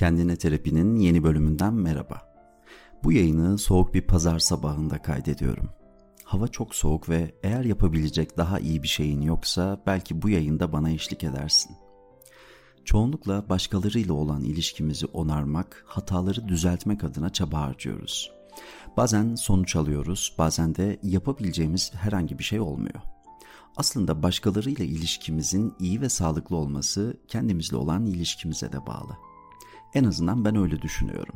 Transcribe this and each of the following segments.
Kendine Terapi'nin yeni bölümünden merhaba. Bu yayını soğuk bir pazar sabahında kaydediyorum. Hava çok soğuk ve eğer yapabilecek daha iyi bir şeyin yoksa belki bu yayında bana eşlik edersin. Çoğunlukla başkalarıyla olan ilişkimizi onarmak, hataları düzeltmek adına çaba harcıyoruz. Bazen sonuç alıyoruz, bazen de yapabileceğimiz herhangi bir şey olmuyor. Aslında başkalarıyla ilişkimizin iyi ve sağlıklı olması kendimizle olan ilişkimize de bağlı. En azından ben öyle düşünüyorum.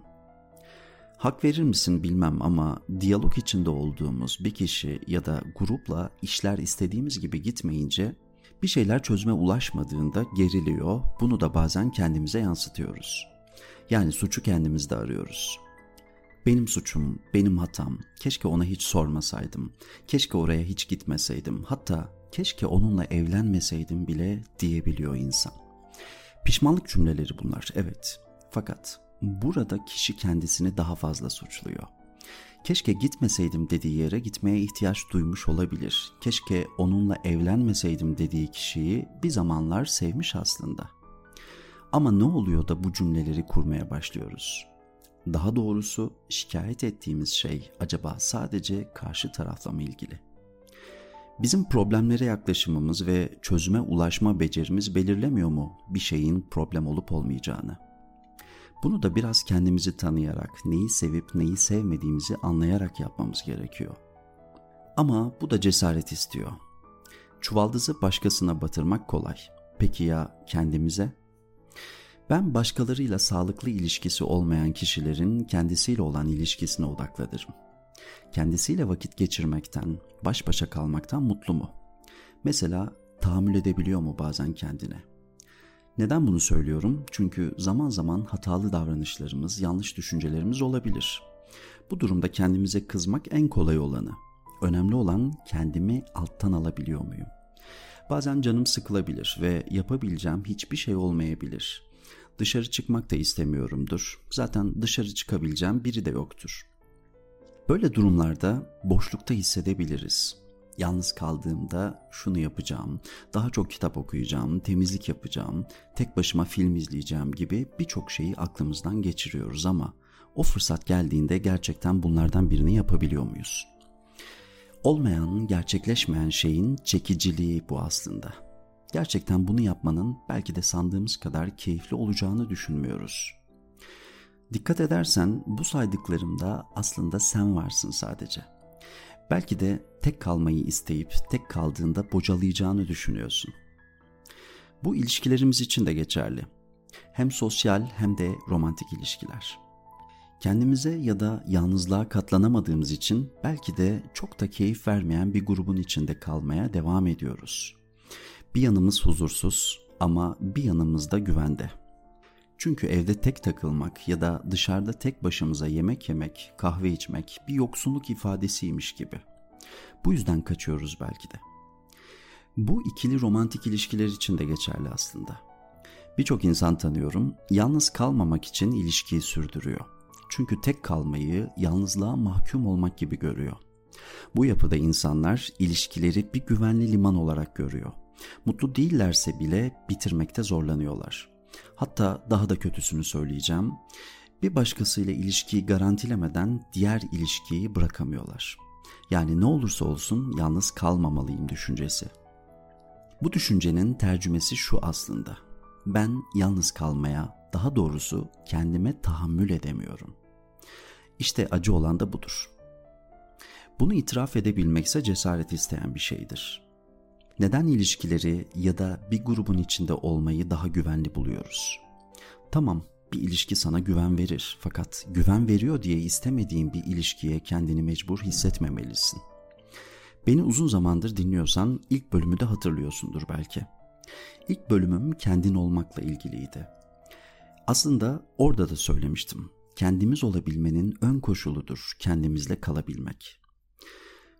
Hak verir misin bilmem ama diyalog içinde olduğumuz bir kişi ya da grupla işler istediğimiz gibi gitmeyince bir şeyler çözüme ulaşmadığında geriliyor. Bunu da bazen kendimize yansıtıyoruz. Yani suçu kendimizde arıyoruz. Benim suçum, benim hatam. Keşke ona hiç sormasaydım. Keşke oraya hiç gitmeseydim. Hatta keşke onunla evlenmeseydim bile diyebiliyor insan. Pişmanlık cümleleri bunlar, evet. Fakat burada kişi kendisini daha fazla suçluyor. Keşke gitmeseydim dediği yere gitmeye ihtiyaç duymuş olabilir. Keşke onunla evlenmeseydim dediği kişiyi bir zamanlar sevmiş aslında. Ama ne oluyor da bu cümleleri kurmaya başlıyoruz? Daha doğrusu şikayet ettiğimiz şey acaba sadece karşı tarafla mı ilgili? Bizim problemlere yaklaşımımız ve çözüme ulaşma becerimiz belirlemiyor mu bir şeyin problem olup olmayacağını? Bunu da biraz kendimizi tanıyarak, neyi sevip neyi sevmediğimizi anlayarak yapmamız gerekiyor. Ama bu da cesaret istiyor. Çuvaldızı başkasına batırmak kolay. Peki ya kendimize? Ben başkalarıyla sağlıklı ilişkisi olmayan kişilerin kendisiyle olan ilişkisine odaklanırım. Kendisiyle vakit geçirmekten, baş başa kalmaktan mutlu mu? Mesela tahammül edebiliyor mu bazen kendine? Neden bunu söylüyorum? Çünkü zaman zaman hatalı davranışlarımız, yanlış düşüncelerimiz olabilir. Bu durumda kendimize kızmak en kolay olanı. Önemli olan kendimi alttan alabiliyor muyum? Bazen canım sıkılabilir ve yapabileceğim hiçbir şey olmayabilir. Dışarı çıkmak da istemiyorumdur. Zaten dışarı çıkabileceğim biri de yoktur. Böyle durumlarda boşlukta hissedebiliriz. Yalnız kaldığımda şunu yapacağım, daha çok kitap okuyacağım, temizlik yapacağım, tek başıma film izleyeceğim gibi birçok şeyi aklımızdan geçiriyoruz ama o fırsat geldiğinde gerçekten bunlardan birini yapabiliyor muyuz? Olmayan, gerçekleşmeyen şeyin çekiciliği bu aslında. Gerçekten bunu yapmanın belki de sandığımız kadar keyifli olacağını düşünmüyoruz. Dikkat edersen bu saydıklarımda aslında sen varsın sadece. Belki de tek kalmayı isteyip tek kaldığında bocalayacağını düşünüyorsun. Bu ilişkilerimiz için de geçerli. Hem sosyal hem de romantik ilişkiler. Kendimize ya da yalnızlığa katlanamadığımız için belki de çok da keyif vermeyen bir grubun içinde kalmaya devam ediyoruz. Bir yanımız huzursuz ama bir yanımız da güvende. Çünkü evde tek takılmak ya da dışarıda tek başımıza yemek yemek, kahve içmek bir yoksunluk ifadesiymiş gibi. Bu yüzden kaçıyoruz belki de. Bu ikili romantik ilişkiler için de geçerli aslında. Birçok insan tanıyorum, yalnız kalmamak için ilişkiyi sürdürüyor. Çünkü tek kalmayı yalnızlığa mahkum olmak gibi görüyor. Bu yapıda insanlar ilişkileri bir güvenli liman olarak görüyor. Mutlu değillerse bile bitirmekte zorlanıyorlar. Hatta daha da kötüsünü söyleyeceğim. Bir başkasıyla ilişkiyi garantilemeden diğer ilişkiyi bırakamıyorlar. Yani ne olursa olsun yalnız kalmamalıyım düşüncesi. Bu düşüncenin tercümesi şu aslında. Ben yalnız kalmaya, daha doğrusu kendime tahammül edemiyorum. İşte acı olan da budur. Bunu itiraf edebilmekse cesaret isteyen bir şeydir. Neden ilişkileri ya da bir grubun içinde olmayı daha güvenli buluyoruz? Tamam, bir ilişki sana güven verir fakat güven veriyor diye istemediğin bir ilişkiye kendini mecbur hissetmemelisin. Beni uzun zamandır dinliyorsan ilk bölümü de hatırlıyorsundur belki. İlk bölümüm kendin olmakla ilgiliydi. Aslında orada da söylemiştim. Kendimiz olabilmenin ön koşuludur kendimizle kalabilmek.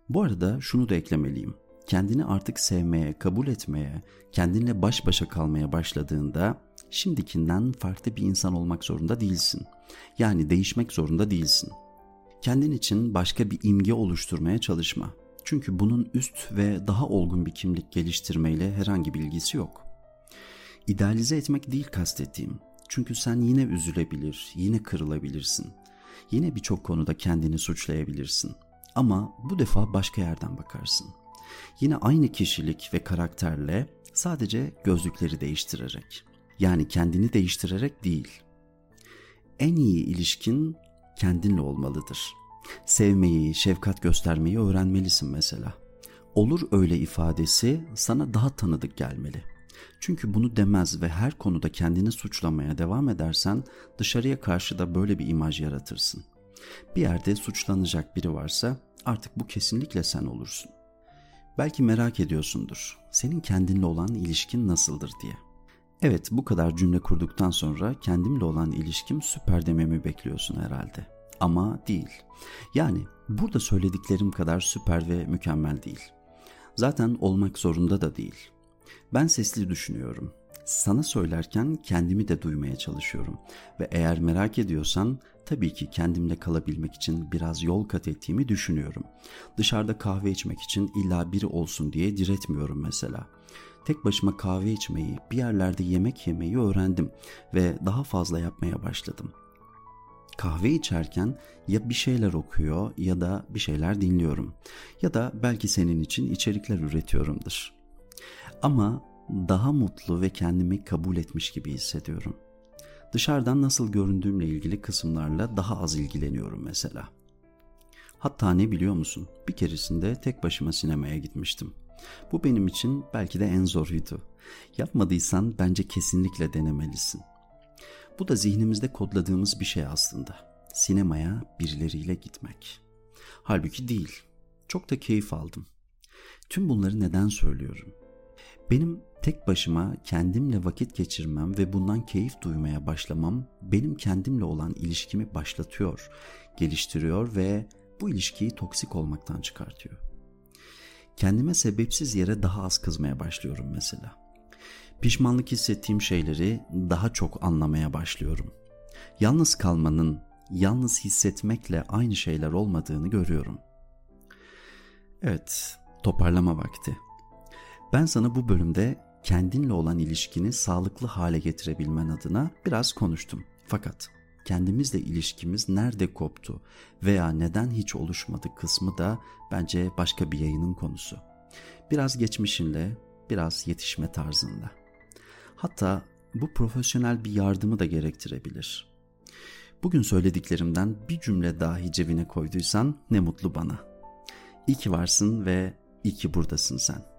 Bu arada şunu da eklemeliyim kendini artık sevmeye, kabul etmeye, kendinle baş başa kalmaya başladığında şimdikinden farklı bir insan olmak zorunda değilsin. Yani değişmek zorunda değilsin. Kendin için başka bir imge oluşturmaya çalışma. Çünkü bunun üst ve daha olgun bir kimlik geliştirmeyle herhangi bir ilgisi yok. İdealize etmek değil kastettiğim. Çünkü sen yine üzülebilir, yine kırılabilirsin. Yine birçok konuda kendini suçlayabilirsin. Ama bu defa başka yerden bakarsın. Yine aynı kişilik ve karakterle sadece gözlükleri değiştirerek. Yani kendini değiştirerek değil. En iyi ilişkin kendinle olmalıdır. Sevmeyi, şefkat göstermeyi öğrenmelisin mesela. Olur öyle ifadesi sana daha tanıdık gelmeli. Çünkü bunu demez ve her konuda kendini suçlamaya devam edersen dışarıya karşı da böyle bir imaj yaratırsın. Bir yerde suçlanacak biri varsa artık bu kesinlikle sen olursun. Belki merak ediyorsundur. Senin kendinle olan ilişkin nasıldır diye. Evet bu kadar cümle kurduktan sonra kendimle olan ilişkim süper dememi bekliyorsun herhalde. Ama değil. Yani burada söylediklerim kadar süper ve mükemmel değil. Zaten olmak zorunda da değil. Ben sesli düşünüyorum. Sana söylerken kendimi de duymaya çalışıyorum. Ve eğer merak ediyorsan tabii ki kendimle kalabilmek için biraz yol kat ettiğimi düşünüyorum. Dışarıda kahve içmek için illa biri olsun diye diretmiyorum mesela. Tek başıma kahve içmeyi, bir yerlerde yemek yemeyi öğrendim ve daha fazla yapmaya başladım. Kahve içerken ya bir şeyler okuyor ya da bir şeyler dinliyorum. Ya da belki senin için içerikler üretiyorumdur. Ama daha mutlu ve kendimi kabul etmiş gibi hissediyorum. Dışarıdan nasıl göründüğümle ilgili kısımlarla daha az ilgileniyorum mesela. Hatta ne biliyor musun? Bir keresinde tek başıma sinemaya gitmiştim. Bu benim için belki de en zoruydu. Yapmadıysan bence kesinlikle denemelisin. Bu da zihnimizde kodladığımız bir şey aslında. Sinemaya birileriyle gitmek. Halbuki değil. Çok da keyif aldım. Tüm bunları neden söylüyorum? Benim tek başıma kendimle vakit geçirmem ve bundan keyif duymaya başlamam benim kendimle olan ilişkimi başlatıyor, geliştiriyor ve bu ilişkiyi toksik olmaktan çıkartıyor. Kendime sebepsiz yere daha az kızmaya başlıyorum mesela. Pişmanlık hissettiğim şeyleri daha çok anlamaya başlıyorum. Yalnız kalmanın yalnız hissetmekle aynı şeyler olmadığını görüyorum. Evet, toparlama vakti. Ben sana bu bölümde kendinle olan ilişkini sağlıklı hale getirebilmen adına biraz konuştum. Fakat kendimizle ilişkimiz nerede koptu veya neden hiç oluşmadı kısmı da bence başka bir yayının konusu. Biraz geçmişinle, biraz yetişme tarzında. Hatta bu profesyonel bir yardımı da gerektirebilir. Bugün söylediklerimden bir cümle dahi cebine koyduysan ne mutlu bana. İyi ki varsın ve iyi ki buradasın sen.''